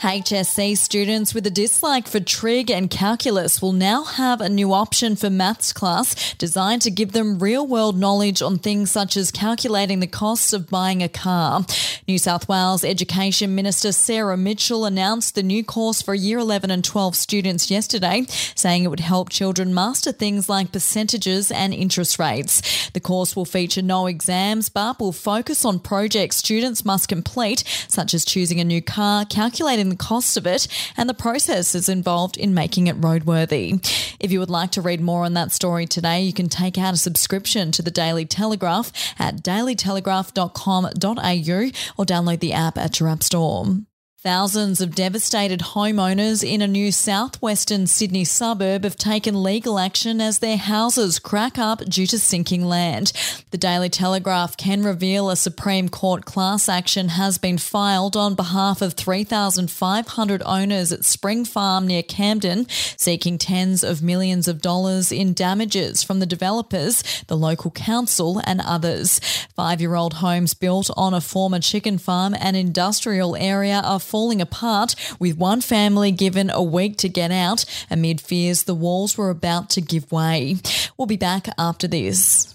HSC students with a dislike for trig and calculus will now have a new option for maths class designed to give them real world knowledge on things such as calculating the costs of buying a car. New South Wales Education Minister Sarah Mitchell announced the new course for year 11 and 12 students yesterday, saying it would help children master things like percentages and interest rates. The course will feature no exams but will focus on projects students must complete, such as choosing a new car, calculating the cost of it, and the processes involved in making it roadworthy. If you would like to read more on that story today, you can take out a subscription to the Daily Telegraph at dailytelegraph.com.au or download the app at your app store. Thousands of devastated homeowners in a new southwestern Sydney suburb have taken legal action as their houses crack up due to sinking land. The Daily Telegraph can reveal a Supreme Court class action has been filed on behalf of 3,500 owners at Spring Farm near Camden, seeking tens of millions of dollars in damages from the developers, the local council, and others. Five year old homes built on a former chicken farm and industrial area are falling apart, with one family given a week to get out amid fears the walls were about to give way. We'll be back after this.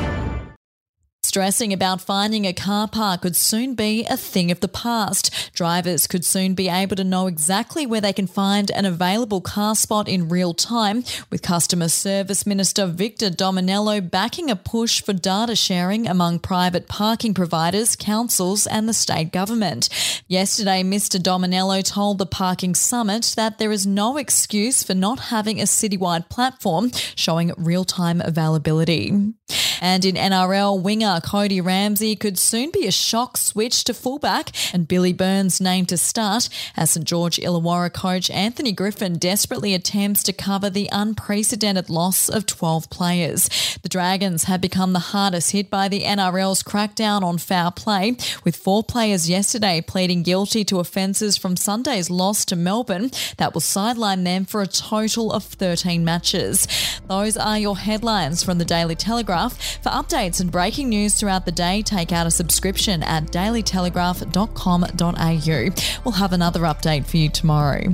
Stressing about finding a car park could soon be a thing of the past. Drivers could soon be able to know exactly where they can find an available car spot in real time, with Customer Service Minister Victor Dominello backing a push for data sharing among private parking providers, councils, and the state government. Yesterday, Mr. Dominello told the Parking Summit that there is no excuse for not having a citywide platform showing real time availability. And in NRL, winger Cody Ramsey could soon be a shock switch to fullback and Billy Burns named to start as St George Illawarra coach Anthony Griffin desperately attempts to cover the unprecedented loss of 12 players. The Dragons have become the hardest hit by the NRL's crackdown on foul play, with four players yesterday pleading guilty to offences from Sunday's loss to Melbourne that will sideline them for a total of 13 matches. Those are your headlines from the Daily Telegraph. For updates and breaking news throughout the day, take out a subscription at dailytelegraph.com.au. We'll have another update for you tomorrow.